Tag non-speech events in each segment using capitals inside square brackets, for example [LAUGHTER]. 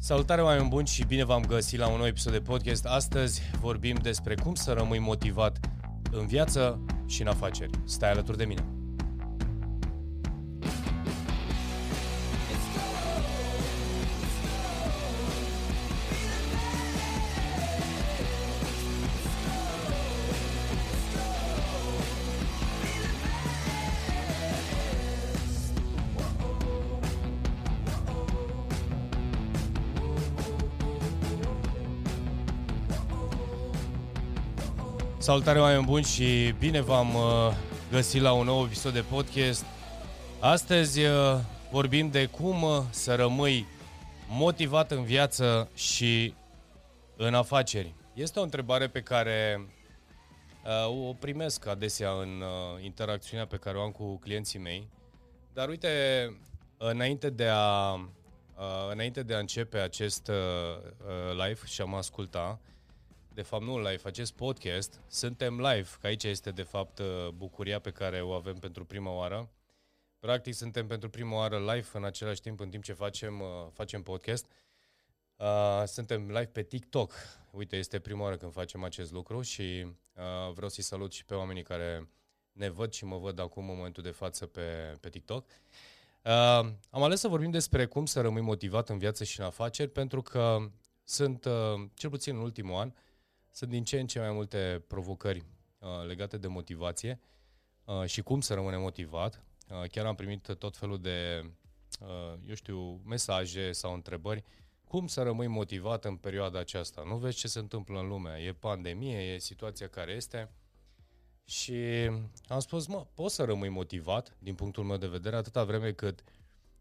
Salutare oameni buni și bine v-am găsit la un nou episod de podcast. Astăzi vorbim despre cum să rămâi motivat în viață și în afaceri. Stai alături de mine. Salutare oameni buni și bine v-am uh, găsit la un nou episod de podcast. Astăzi uh, vorbim de cum uh, să rămâi motivat în viață și în afaceri. Este o întrebare pe care o primesc adesea în interacțiunea pe care o am cu clienții mei. Dar uite, înainte de a, înainte de a începe acest live și am asculta, de fapt nu live, acest podcast, suntem live, că aici este de fapt uh, bucuria pe care o avem pentru prima oară. Practic suntem pentru prima oară live în același timp, în timp ce facem, uh, facem podcast. Uh, suntem live pe TikTok. Uite, este prima oară când facem acest lucru și uh, vreau să-i salut și pe oamenii care ne văd și mă văd acum în momentul de față pe, pe TikTok. Uh, am ales să vorbim despre cum să rămâi motivat în viață și în afaceri, pentru că sunt, uh, cel puțin în ultimul an, uh, sunt din ce în ce mai multe provocări uh, legate de motivație uh, și cum să rămâne motivat. Uh, chiar am primit tot felul de, uh, eu știu, mesaje sau întrebări. Cum să rămâi motivat în perioada aceasta? Nu vezi ce se întâmplă în lume? E pandemie, e situația care este. Și am spus, mă, poți să rămâi motivat, din punctul meu de vedere, atâta vreme cât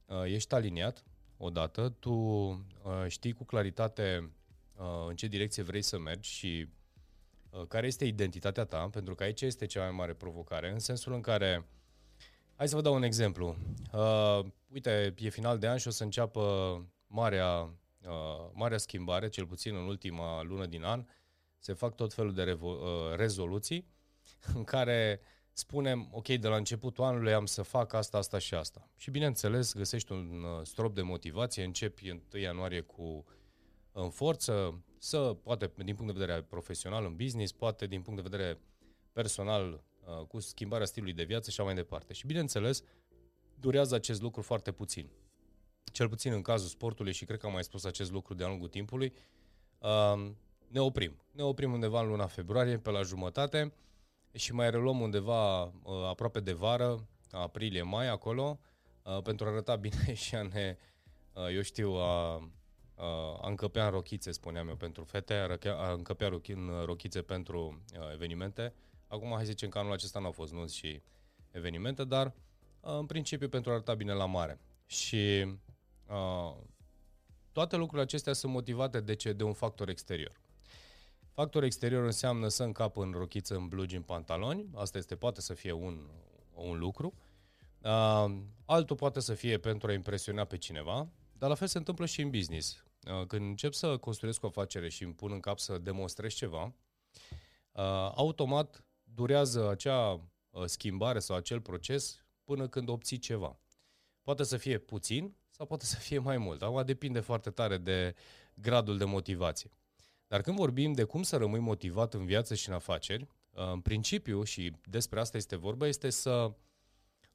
uh, ești aliniat, odată, tu uh, știi cu claritate Uh, în ce direcție vrei să mergi și uh, care este identitatea ta, pentru că aici este cea mai mare provocare, în sensul în care, hai să vă dau un exemplu. Uh, uite, e final de an și o să înceapă marea, uh, marea schimbare, cel puțin în ultima lună din an, se fac tot felul de revo- uh, rezoluții [LAUGHS] în care spunem, ok, de la începutul anului am să fac asta, asta și asta. Și bineînțeles, găsești un uh, strop de motivație, începi 1 ianuarie cu în forță, să, poate din punct de vedere profesional în business, poate din punct de vedere personal uh, cu schimbarea stilului de viață și așa mai departe. Și bineînțeles, durează acest lucru foarte puțin. Cel puțin în cazul sportului și cred că am mai spus acest lucru de-a lungul timpului, uh, ne oprim. Ne oprim undeva în luna februarie, pe la jumătate, și mai reluăm undeva uh, aproape de vară, aprilie-mai, acolo, pentru a arăta bine [LAUGHS] și a ne, eu știu, a uh, a încăpea în rochițe, spuneam eu, pentru fete, a încăpea în rochițe pentru uh, evenimente. Acum, hai să zicem că anul acesta nu au fost nunți și evenimente, dar uh, în principiu pentru a arăta bine la mare. Și uh, toate lucrurile acestea sunt motivate de ce? De un factor exterior. Factor exterior înseamnă să încap în rochiță, în blugi, în pantaloni. Asta este, poate să fie un, un lucru. Uh, altul poate să fie pentru a impresiona pe cineva, dar la fel se întâmplă și în business. Uh, când încep să construiesc o afacere și îmi pun în cap să demonstrez ceva, uh, automat durează acea uh, schimbare sau acel proces până când obții ceva. Poate să fie puțin sau poate să fie mai mult. Acum depinde foarte tare de gradul de motivație. Dar când vorbim de cum să rămâi motivat în viață și în afaceri, în principiu, și despre asta este vorba, este să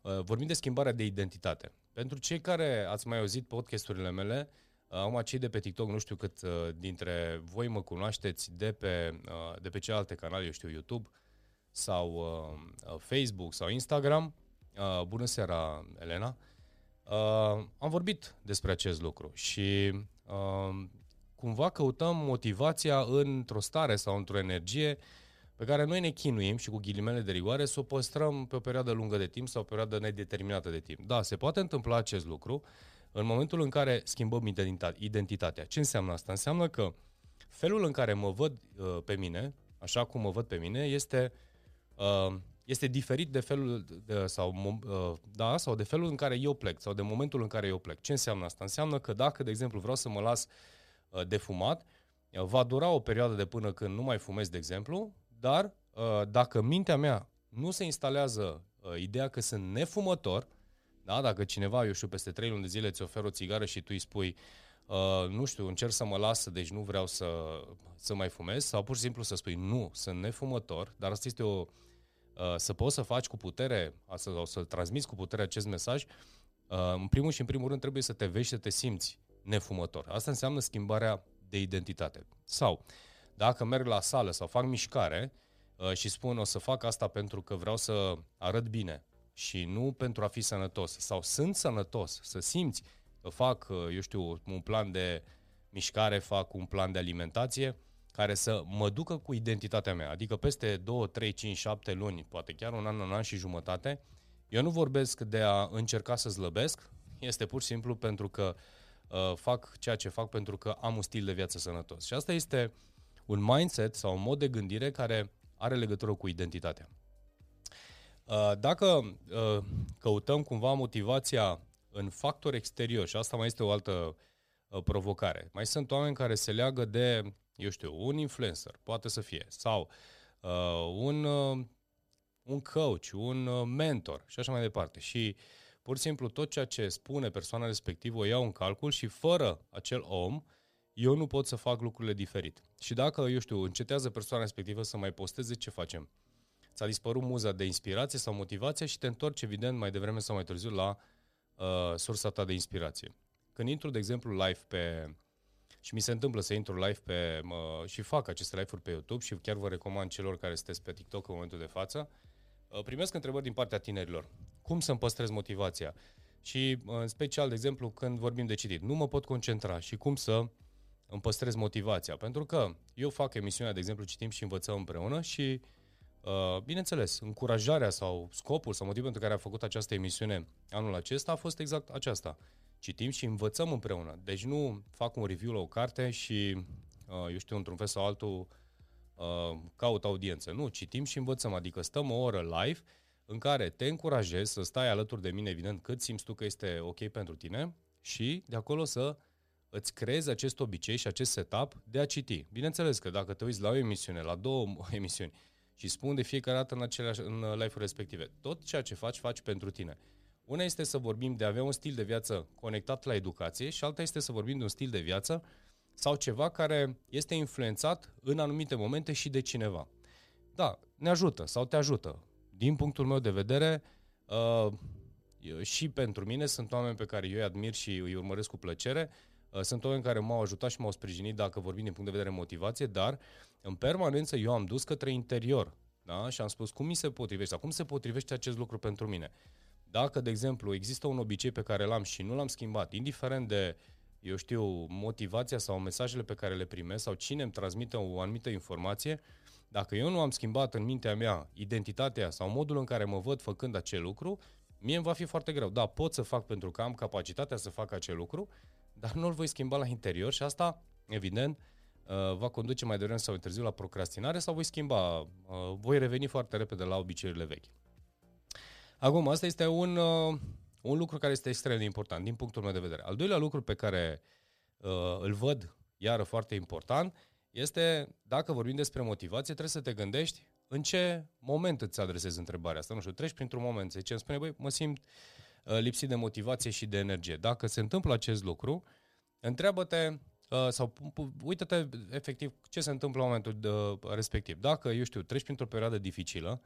vorbim de schimbarea de identitate. Pentru cei care ați mai auzit podcasturile mele, Acum, cei de pe TikTok, nu știu cât uh, dintre voi mă cunoașteți de pe, uh, de pe celelalte canale, eu știu, YouTube sau uh, Facebook sau Instagram. Bună seara, Elena! Am vorbit despre acest lucru și cumva căutăm motivația într-o stare sau într-o energie pe care noi ne chinuim și cu ghilimele de rigoare să o păstrăm pe o perioadă lungă de timp sau o perioadă nedeterminată de timp. Da, se poate întâmpla acest lucru, în momentul în care schimbăm identitatea. Ce înseamnă asta? Înseamnă că felul în care mă văd uh, pe mine, așa cum mă văd pe mine, este uh, este diferit de felul de, sau, uh, da, sau de felul în care eu plec sau de momentul în care eu plec. Ce înseamnă asta? Înseamnă că dacă, de exemplu, vreau să mă las uh, de fumat, uh, va dura o perioadă de până când nu mai fumez, de exemplu, dar uh, dacă mintea mea nu se instalează uh, ideea că sunt nefumător, da? Dacă cineva, eu știu, peste trei luni de zile îți oferă o țigară și tu îi spui uh, nu știu, încerc să mă las, deci nu vreau să, să mai fumez, sau pur și simplu să spui nu, sunt nefumător, dar asta este o, uh, să poți să faci cu putere, sau să transmiți cu putere acest mesaj, uh, în primul și în primul rând trebuie să te vezi și să te simți nefumător. Asta înseamnă schimbarea de identitate. Sau, dacă merg la sală sau fac mișcare uh, și spun o să fac asta pentru că vreau să arăt bine și nu pentru a fi sănătos, sau sunt sănătos, să simți fac, uh, eu știu, un plan de mișcare, fac un plan de alimentație care să mă ducă cu identitatea mea. Adică peste 2, 3, 5, 7 luni, poate chiar un an, un an și jumătate, eu nu vorbesc de a încerca să slăbesc, este pur și simplu pentru că uh, fac ceea ce fac pentru că am un stil de viață sănătos. Și asta este un mindset sau un mod de gândire care are legătură cu identitatea. Uh, dacă uh, căutăm cumva motivația în factori exteriori, și asta mai este o altă uh, provocare, mai sunt oameni care se leagă de, eu știu, un influencer, poate să fie, sau uh, un, uh, un coach, un uh, mentor și așa mai departe. Și pur și simplu tot ceea ce spune persoana respectivă o iau în calcul și fără acel om, eu nu pot să fac lucrurile diferit. Și dacă, eu știu, încetează persoana respectivă să mai posteze, ce facem? Ți-a dispărut muza de inspirație sau motivație și te întorci, evident, mai devreme sau mai târziu la uh, sursa ta de inspirație. Când intru, de exemplu, live pe... Și mi se întâmplă să intru live pe... Uh, și fac aceste live-uri pe YouTube și chiar vă recomand celor care sunteți pe TikTok în momentul de față, uh, primesc întrebări din partea tinerilor. Cum să-mi păstrez motivația? Și uh, în special, de exemplu, când vorbim de citit, nu mă pot concentra și cum să îmi păstrez motivația. Pentru că eu fac emisiunea, de exemplu, citim și învățăm împreună și uh, Uh, bineînțeles, încurajarea sau scopul sau motivul pentru care am făcut această emisiune anul acesta a fost exact aceasta. Citim și învățăm împreună. Deci nu fac un review la o carte și, uh, eu știu, într-un fel sau altul, uh, caut audiență. Nu, citim și învățăm. Adică stăm o oră live în care te încurajez să stai alături de mine, evident, cât simți tu că este ok pentru tine și de acolo să îți creezi acest obicei și acest setup de a citi. Bineînțeles că dacă te uiți la o emisiune, la două [LAUGHS] emisiuni, și spun de fiecare dată în, aceleași, în live-uri respective. Tot ceea ce faci, faci pentru tine. Una este să vorbim de a avea un stil de viață conectat la educație și alta este să vorbim de un stil de viață sau ceva care este influențat în anumite momente și de cineva. Da, ne ajută sau te ajută. Din punctul meu de vedere, uh, și pentru mine sunt oameni pe care eu îi admir și îi urmăresc cu plăcere, uh, sunt oameni care m-au ajutat și m-au sprijinit dacă vorbim din punct de vedere motivație, dar în permanență eu am dus către interior da? și am spus cum mi se potrivește sau cum se potrivește acest lucru pentru mine. Dacă, de exemplu, există un obicei pe care l-am și nu l-am schimbat, indiferent de, eu știu, motivația sau mesajele pe care le primesc sau cine îmi transmite o anumită informație, dacă eu nu am schimbat în mintea mea identitatea sau modul în care mă văd făcând acel lucru, mie îmi va fi foarte greu. Da, pot să fac pentru că am capacitatea să fac acel lucru, dar nu-l voi schimba la interior și asta, evident, Uh, va conduce mai devreme sau mai târziu la procrastinare sau voi schimba, uh, voi reveni foarte repede la obiceiurile vechi. Acum, asta este un, uh, un lucru care este extrem de important din punctul meu de vedere. Al doilea lucru pe care uh, îl văd, iară foarte important, este dacă vorbim despre motivație, trebuie să te gândești în ce moment îți adresezi întrebarea asta. Nu știu, treci printr-un moment, ce îmi spune, băi, mă simt uh, lipsit de motivație și de energie. Dacă se întâmplă acest lucru, întreabă-te Uh, sau uită-te efectiv ce se întâmplă în momentul de, respectiv. Dacă, eu știu, treci printr-o perioadă dificilă,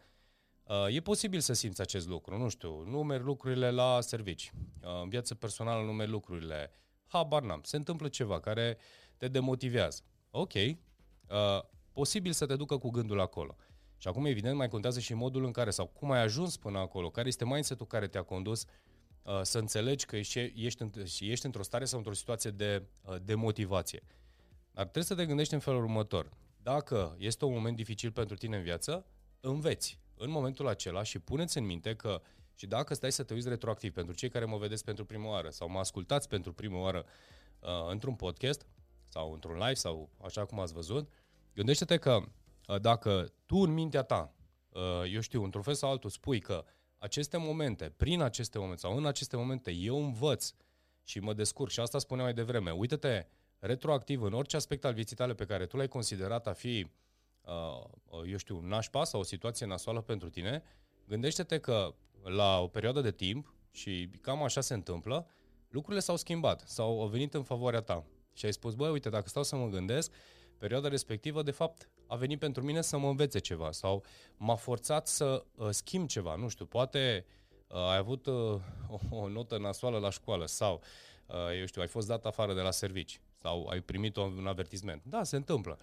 uh, e posibil să simți acest lucru, nu știu, nu merg lucrurile la servici, uh, în viață personală nu merg lucrurile, habar n-am, se întâmplă ceva care te demotivează. Ok, uh, posibil să te ducă cu gândul acolo. Și acum, evident, mai contează și modul în care sau cum ai ajuns până acolo, care este mindset-ul care te-a condus uh, Uh, să înțelegi că ești, ești, ești într-o stare sau într-o situație de, uh, de motivație. Dar trebuie să te gândești în felul următor. Dacă este un moment dificil pentru tine în viață, înveți în momentul acela și puneți în minte că și dacă stai să te uiți retroactiv pentru cei care mă vedeți pentru prima oară sau mă ascultați pentru prima oară uh, într-un podcast sau într-un live sau așa cum ați văzut, gândește-te că uh, dacă tu în mintea ta, uh, eu știu, într-un fel sau altul spui că aceste momente, prin aceste momente sau în aceste momente, eu învăț și mă descurc și asta spuneam mai devreme. Uită-te retroactiv în orice aspect al vieții tale pe care tu l-ai considerat a fi, uh, eu știu, nașpa sau o situație nasoală pentru tine, gândește-te că la o perioadă de timp, și cam așa se întâmplă, lucrurile s-au schimbat sau au venit în favoarea ta. Și ai spus, băi, uite, dacă stau să mă gândesc, perioada respectivă, de fapt, a venit pentru mine să mă învețe ceva sau m-a forțat să uh, schimb ceva. Nu știu, poate uh, ai avut uh, o, [LAUGHS] o notă nasoală la școală sau, uh, eu știu, ai fost dat afară de la servici sau ai primit un avertisment. Da, se întâmplă.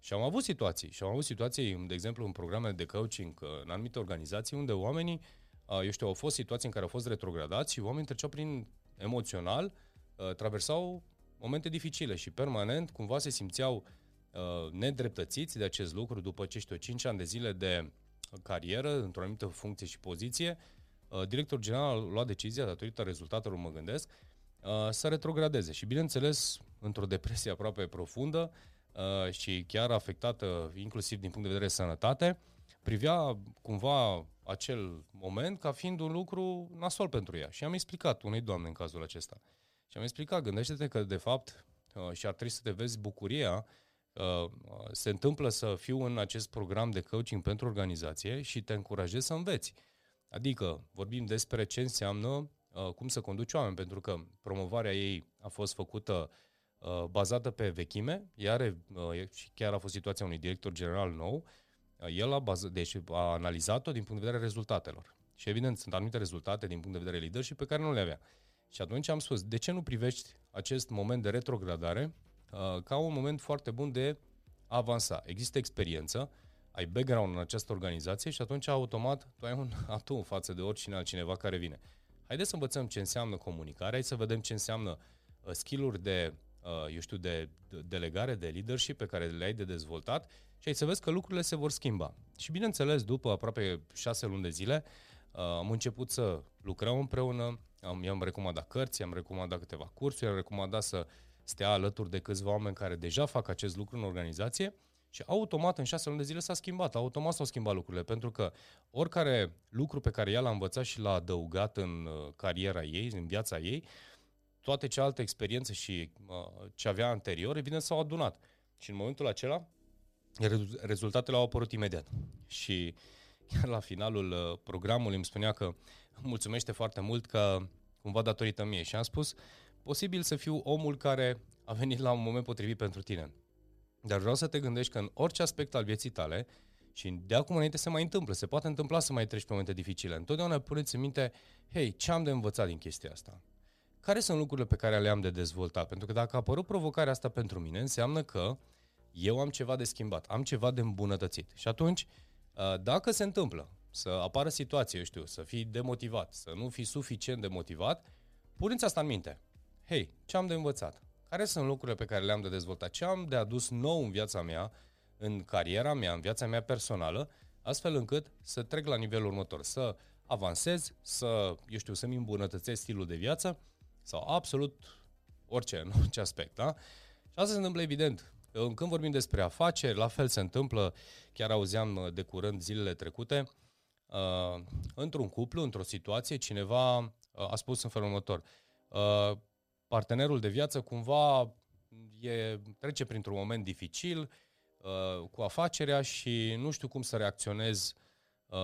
Și am avut situații. Și am avut situații, de exemplu, în programe de coaching uh, în anumite organizații unde oamenii, uh, eu știu, au fost situații în care au fost retrogradați și oamenii treceau prin emoțional, uh, traversau momente dificile și permanent cumva se simțeau uh, nedreptățiți de acest lucru după, ce știu, 5 ani de zile de carieră, într-o anumită funcție și poziție, uh, directorul general a luat decizia, datorită rezultatelor, mă gândesc, uh, să retrogradeze. Și, bineînțeles, într-o depresie aproape profundă uh, și chiar afectată inclusiv din punct de vedere sănătate, privea cumva acel moment ca fiind un lucru nasol pentru ea. Și am explicat unei doamne în cazul acesta. Și am explicat, gândește-te că de fapt uh, și ar trebui să te vezi bucuria uh, se întâmplă să fiu în acest program de coaching pentru organizație și te încurajez să înveți. Adică vorbim despre ce înseamnă uh, cum să conduci oameni, pentru că promovarea ei a fost făcută bazată pe vechime, iar și chiar a fost situația unui director general nou, el a, bază, deci a analizat-o din punct de vedere rezultatelor. Și evident, sunt anumite rezultate din punct de vedere leadership pe care nu le avea. Și atunci am spus, de ce nu privești acest moment de retrogradare uh, ca un moment foarte bun de a avansa? Există experiență, ai background în această organizație și atunci automat tu ai un [LAUGHS] atu în față de oricine altcineva care vine. Haideți să învățăm ce înseamnă comunicare, hai să vedem ce înseamnă uh, skill-uri de, uh, eu știu, de delegare, de leadership pe care le ai de dezvoltat și ai să vezi că lucrurile se vor schimba. Și bineînțeles, după aproape șase luni de zile, uh, am început să lucrăm împreună, am, i-am recomandat cărți, i-am recomandat câteva cursuri, i-am recomandat să stea alături de câțiva oameni care deja fac acest lucru în organizație și automat în șase luni de zile s-a schimbat, automat s-au schimbat lucrurile, pentru că oricare lucru pe care ea l-a învățat și l-a adăugat în uh, cariera ei, în viața ei, toate celelalte experiențe și uh, ce avea anterior, evident s-au adunat. Și în momentul acela, rezultatele au apărut imediat. Și chiar la finalul uh, programului îmi spunea că mulțumește foarte mult că cumva datorită mie și am spus posibil să fiu omul care a venit la un moment potrivit pentru tine. Dar vreau să te gândești că în orice aspect al vieții tale și de acum înainte se mai întâmplă, se poate întâmpla să mai treci pe momente dificile. Întotdeauna puneți în minte, hei, ce am de învățat din chestia asta? Care sunt lucrurile pe care le-am de dezvoltat? Pentru că dacă a apărut provocarea asta pentru mine, înseamnă că eu am ceva de schimbat, am ceva de îmbunătățit. Și atunci, uh, dacă se întâmplă să apară situație, eu știu, să fii demotivat, să nu fii suficient de motivat, puneți asta în minte. Hei, ce am de învățat? Care sunt lucrurile pe care le-am de dezvoltat? Ce am de adus nou în viața mea, în cariera mea, în viața mea personală, astfel încât să trec la nivelul următor, să avansez, să, eu știu, să-mi îmbunătățesc stilul de viață sau absolut orice, [LAUGHS] în orice aspect, da? Și asta se întâmplă evident când vorbim despre afaceri, la fel se întâmplă, chiar auzeam uh, de curând zilele trecute, uh, într-un cuplu, într-o situație, cineva uh, a spus în felul următor, partenerul de viață cumva e, trece printr-un moment dificil cu afacerea și nu știu cum să reacționez,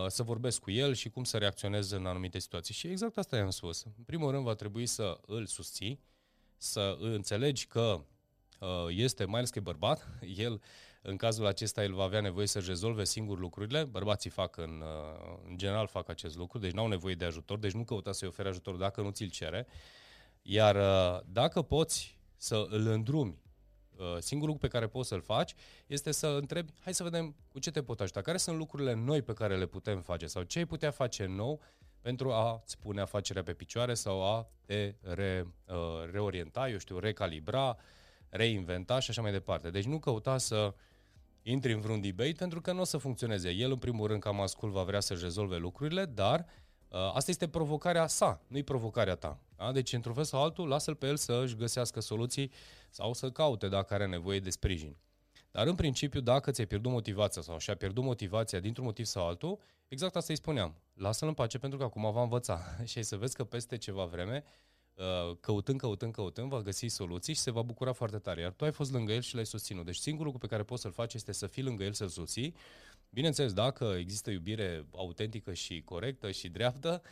să vorbesc cu el și cum să reacționez în anumite situații. Și exact asta i-am spus. În primul rând va trebui să îl susții, să înțelegi că Uh, este, mai ales că e bărbat, [LAUGHS] el, în cazul acesta, el va avea nevoie să-și rezolve singur lucrurile. Bărbații fac, în, uh, în general, fac acest lucru, deci n-au nevoie de ajutor, deci nu căuta să-i ofere ajutor dacă nu ți-l cere. Iar uh, dacă poți să îl îndrumi, singurul lucru pe care poți să-l faci este să întrebi, hai să vedem cu ce te pot ajuta, care sunt lucrurile noi pe care le putem face sau ce ai putea face nou pentru a-ți pune afacerea pe picioare sau a te re, reorienta, eu știu, recalibra, reinventa și așa mai departe. Deci nu căuta să intri în vreun debate pentru că nu o să funcționeze. El, în primul rând, ca mascul, va vrea să-și rezolve lucrurile, dar uh, asta este provocarea sa, nu-i provocarea ta. Da? Deci, într-un fel sau altul, lasă-l pe el să își găsească soluții sau să caute dacă are nevoie de sprijin. Dar, în principiu, dacă ți-ai pierdut motivația sau și-a pierdut motivația dintr-un motiv sau altul, exact asta îi spuneam. Lasă-l în pace pentru că acum va învăța. [LAUGHS] și ai să vezi că peste ceva vreme Uh, căutând, căutând, căutând, va găsi soluții și se va bucura foarte tare. Iar tu ai fost lângă el și l-ai susținut. Deci singurul lucru pe care poți să-l faci este să fii lângă el, să-l susții. Bineînțeles, dacă există iubire autentică și corectă și dreaptă, uh,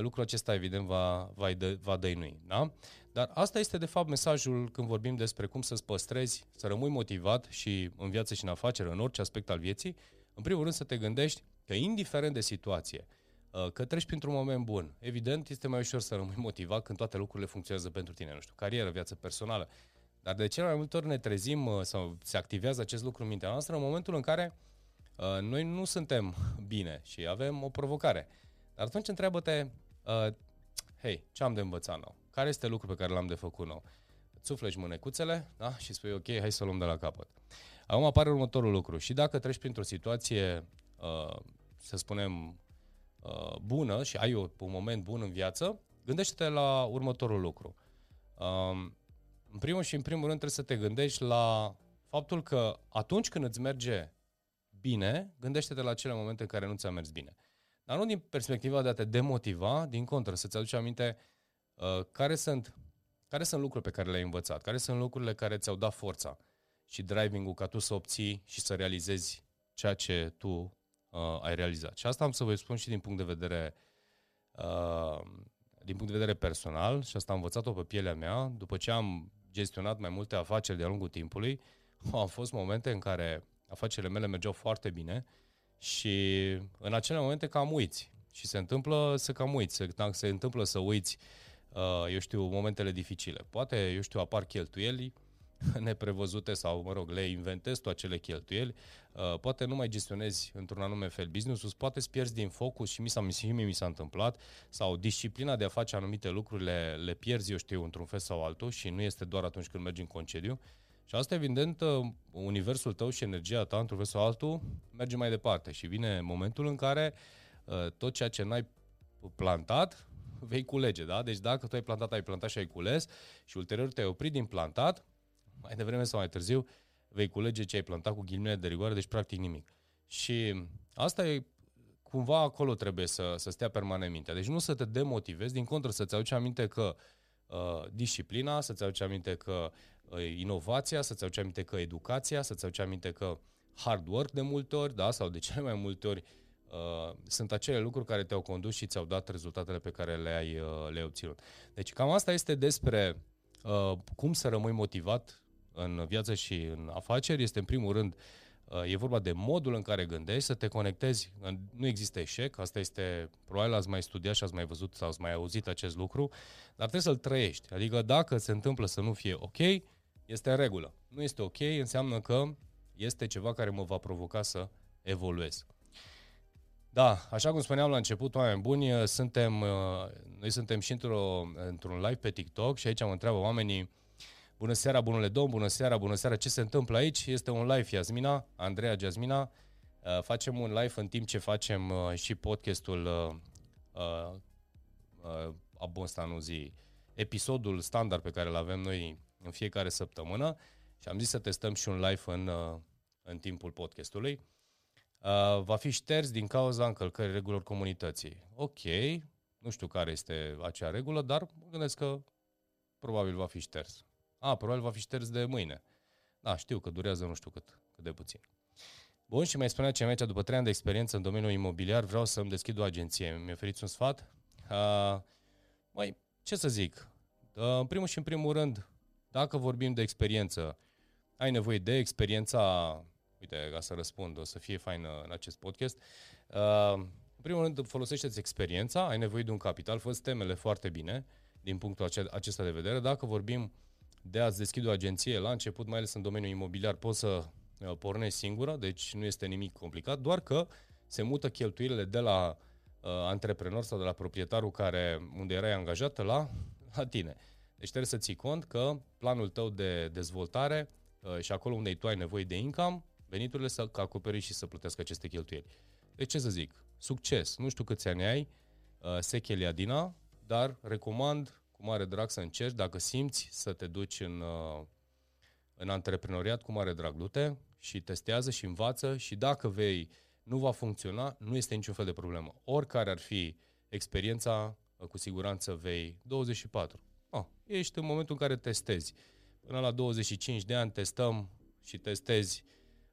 lucrul acesta evident va, va, dă, va dăinui. Da? Dar asta este de fapt mesajul când vorbim despre cum să-ți păstrezi, să rămâi motivat și în viață și în afacere, în orice aspect al vieții, în primul rând să te gândești că indiferent de situație, uh, că treci printr-un moment bun. Evident, este mai ușor să rămâi motivat când toate lucrurile funcționează pentru tine, nu știu, carieră, viață personală. Dar de cele mai multe ori ne trezim uh, sau se activează acest lucru în mintea noastră în momentul în care uh, noi nu suntem bine și avem o provocare. Dar atunci întreabă-te, hei, ce am de învățat nou? Care este lucrul pe care l-am de făcut nou? Sufleci mânecuțele da? și spui, ok, hai să luăm de la capăt. Acum apare următorul lucru. Și dacă treci printr-o situație, uh, să spunem, uh, bună și ai un moment bun în viață, gândește-te la următorul lucru. Uh, în primul și în primul rând trebuie să te gândești la faptul că atunci când îți merge bine, gândește-te la cele momente în care nu ți-a mers bine. Dar nu din perspectiva de a te demotiva, din contră, să-ți aduci aminte uh, care, sunt, care sunt lucrurile pe care le-ai învățat, care sunt lucrurile care ți-au dat forța și driving-ul ca tu să obții și să realizezi ceea ce tu uh, ai realizat. Și asta am să vă spun și din punct de vedere uh, din punct de vedere personal și asta am învățat-o pe pielea mea, după ce am gestionat mai multe afaceri de-a lungul timpului, [LAUGHS] au fost momente în care afacerile mele mergeau foarte bine și în acele momente cam uiți. Și se întâmplă să cam uiți, se, se întâmplă să uiți, uh, eu știu, momentele dificile. Poate, eu știu, apar cheltuieli [LAUGHS] neprevăzute sau, mă rog, le inventezi tu acele cheltuieli, uh, poate nu mai gestionezi într-un anume fel business-ul, poate îți pierzi din focus și mi s-a, și mie mi s-a întâmplat, sau disciplina de a face anumite lucruri le, le pierzi, eu știu, într-un fel sau altul și nu este doar atunci când mergi în concediu. Și asta, evident, uh, universul tău și energia ta, într-un fel sau altul, merge mai departe și vine momentul în care uh, tot ceea ce n-ai plantat, vei culege, da? Deci dacă tu ai plantat, ai plantat și ai cules și ulterior te-ai oprit din plantat, mai devreme sau mai târziu vei culege ce ai plantat cu ghilimele de rigoare, deci practic nimic. Și asta e cumva acolo trebuie să, să stea permanent mintea. Deci nu să te demotivezi, din contră să-ți aduci aminte că uh, disciplina, să-ți aduci aminte că uh, inovația, să-ți aduci aminte că educația, să-ți aduci aminte că hard work de multe ori, da, sau de cele mai multe ori uh, sunt acele lucruri care te-au condus și ți-au dat rezultatele pe care le-ai, uh, le-ai obținut. Deci cam asta este despre uh, cum să rămâi motivat în viață și în afaceri este în primul rând uh, e vorba de modul în care gândești, să te conectezi. Nu există eșec, asta este, probabil ați mai studiat și ați mai văzut sau ați mai auzit acest lucru, dar trebuie să-l trăiești. Adică dacă se întâmplă să nu fie ok, este în regulă. Nu este ok, înseamnă că este ceva care mă va provoca să evoluez. Da, așa cum spuneam la început, oameni buni, suntem, uh, noi suntem și într-o, într-un live pe TikTok și aici mă întreabă oamenii Bună seara, bunule domn, bună seara, bună seara. Ce se întâmplă aici? Este un live, Iasmina, Andreea Jasmina. Uh, facem un live în timp ce facem uh, și podcastul uh, uh, nu zi, episodul standard pe care îl avem noi în fiecare săptămână și am zis să testăm și un live în, uh, în timpul podcastului. Uh, va fi șters din cauza încălcării regulilor comunității. Ok, nu știu care este acea regulă, dar mă gândesc că probabil va fi șters. A, probabil va fi șters de mâine. Da, știu că durează nu știu cât, cât de puțin. Bun, și mai spunea ce aici, după trei ani de experiență în domeniul imobiliar, vreau să-mi deschid o agenție. Mi oferiți un sfat? Uh, mai, ce să zic? Uh, în primul și în primul rând, dacă vorbim de experiență, ai nevoie de experiența, uite, ca să răspund, o să fie fain în acest podcast, uh, în primul rând, folosește-ți experiența, ai nevoie de un capital, fă temele foarte bine din punctul acesta de vedere. Dacă vorbim de a-ți deschide o agenție la început, mai ales în domeniul imobiliar, poți să uh, pornești singură, deci nu este nimic complicat, doar că se mută cheltuielile de la uh, antreprenor sau de la proprietarul care, unde erai angajat la, la tine. Deci trebuie să ții cont că planul tău de dezvoltare uh, și acolo unde tu ai nevoie de income, veniturile să acoperi și să plătească aceste cheltuieli. Deci ce să zic? Succes! Nu știu câți ani ai, uh, Sechele Adina, dar recomand cu mare drag să încerci, dacă simți să te duci în, uh, în antreprenoriat, cu mare drag du-te și testează și învață și dacă vei nu va funcționa, nu este niciun fel de problemă. Oricare ar fi experiența, uh, cu siguranță vei 24. Oh, ești în momentul în care testezi. Până la 25 de ani testăm și testezi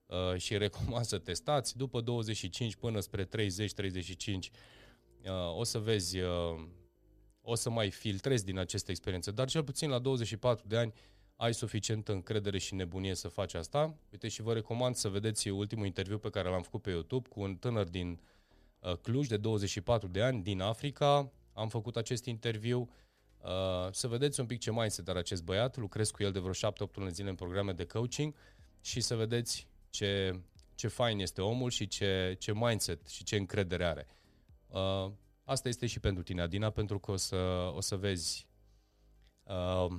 uh, și [LAUGHS] recomand să testați. După 25 până spre 30-35 uh, o să vezi uh, o să mai filtrezi din aceste experiențe, dar cel puțin la 24 de ani ai suficientă încredere și nebunie să faci asta. Uite și vă recomand să vedeți ultimul interviu pe care l-am făcut pe YouTube cu un tânăr din uh, Cluj de 24 de ani, din Africa. Am făcut acest interviu. Uh, să vedeți un pic ce mindset are acest băiat. Lucrez cu el de vreo 7-8 luni zile în programe de coaching și să vedeți ce, ce fain este omul și ce, ce mindset și ce încredere are. Uh, asta este și pentru tine, Adina, pentru că o să, o să vezi uh,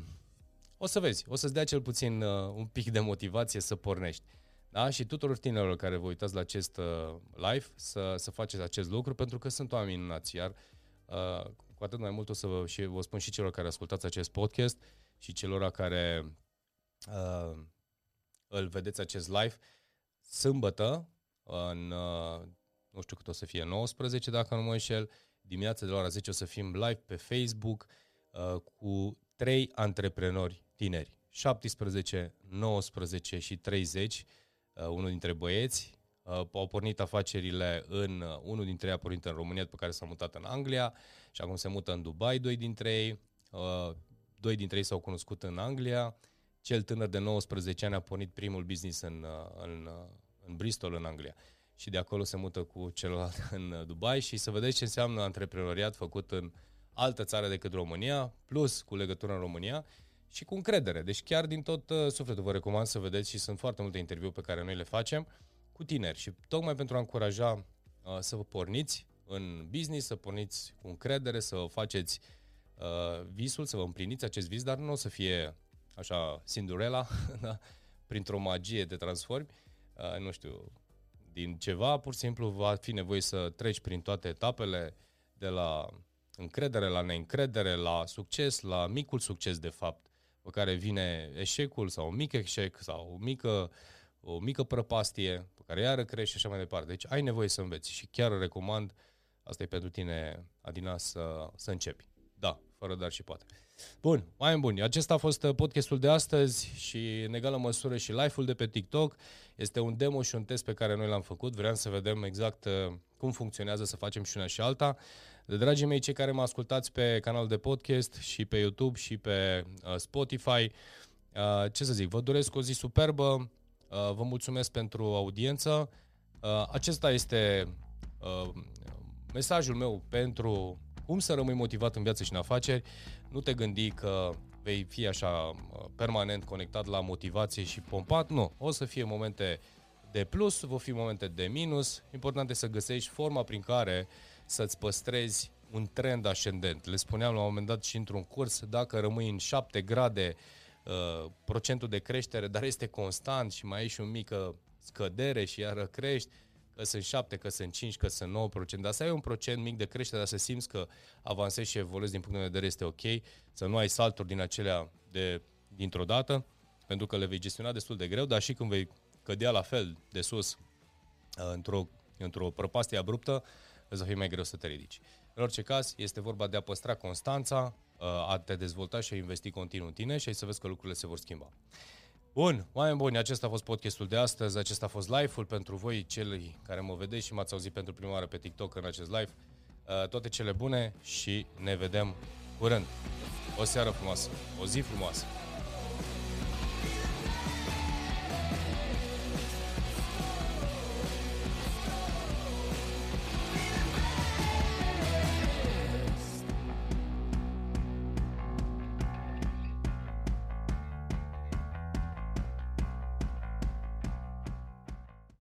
o să vezi, o să-ți dea cel puțin uh, un pic de motivație să pornești. Da? Și tuturor tinerilor care vă uitați la acest uh, live să, să faceți acest lucru, pentru că sunt oameni minunați, iar uh, cu atât mai mult o să vă, și vă spun și celor care ascultați acest podcast și celor care uh, îl vedeți acest live, sâmbătă, în, uh, nu știu cât o să fie, 19 dacă nu mă înșel, dimineața de la ora 10 o să fim live pe Facebook uh, cu trei antreprenori tineri, 17, 19 și 30, uh, unul dintre băieți, uh, au pornit afacerile în, uh, unul dintre ei a pornit în România, pe care s-a mutat în Anglia și acum se mută în Dubai, doi dintre ei, uh, doi dintre ei s-au cunoscut în Anglia, cel tânăr de 19 ani a pornit primul business în, uh, în, uh, în Bristol, în Anglia. Și de acolo se mută cu celălalt [LAUGHS] în Dubai și să vedeți ce înseamnă antreprenoriat făcut în altă țară decât România, plus cu legătură în România și cu încredere. Deci chiar din tot uh, sufletul vă recomand să vedeți și sunt foarte multe interviuri pe care noi le facem cu tineri și tocmai pentru a încuraja uh, să vă porniți în business, să porniți cu încredere, să vă faceți uh, visul, să vă împliniți acest vis, dar nu o să fie așa Cinderella, [LAUGHS] da? printr-o magie te transformi, uh, nu știu, din ceva, pur și simplu va fi nevoie să treci prin toate etapele, de la încredere la neîncredere, la succes, la micul succes de fapt, pe care vine eșecul sau un mic eșec sau o mică, o mică prăpastie pe care iară crește și așa mai departe. Deci ai nevoie să înveți și chiar recomand, asta e pentru tine, Adina, să, să începi. Da, fără dar și poate. Bun, mai buni. Acesta a fost uh, podcastul de astăzi și în egală măsură și live-ul de pe TikTok. Este un demo și un test pe care noi l-am făcut. Vreau să vedem exact uh, cum funcționează să facem și una și alta. De dragii mei, cei care mă ascultați pe canal de podcast și pe YouTube și pe uh, Spotify, ce să zic, vă doresc o zi superbă, vă mulțumesc pentru audiență. Acesta este mesajul meu pentru cum să rămâi motivat în viață și în afaceri, nu te gândi că vei fi așa uh, permanent conectat la motivație și pompat, nu. O să fie momente de plus, vor fi momente de minus. Important este să găsești forma prin care să-ți păstrezi un trend ascendent. Le spuneam la un moment dat și într-un curs, dacă rămâi în 7 grade uh, procentul de creștere, dar este constant și mai ai și o mică scădere și iară crești, că sunt 7, că sunt 5, că sunt 9%, dar să ai un procent mic de creștere, dar să simți că avansezi și evoluezi din punct de vedere este ok, să nu ai salturi din acelea de, dintr-o dată, pentru că le vei gestiona destul de greu, dar și când vei cădea la fel de sus uh, într-o, într-o prăpastie abruptă, îți va fi mai greu să te ridici. În orice caz, este vorba de a păstra constanța, uh, a te dezvolta și a investi continuu în tine și ai să vezi că lucrurile se vor schimba. Bun, oameni buni, acesta a fost podcastul de astăzi, acesta a fost live-ul pentru voi, cei care mă vedeți și m-ați auzit pentru prima oară pe TikTok în acest live. Uh, toate cele bune și ne vedem curând. O seară frumoasă, o zi frumoasă.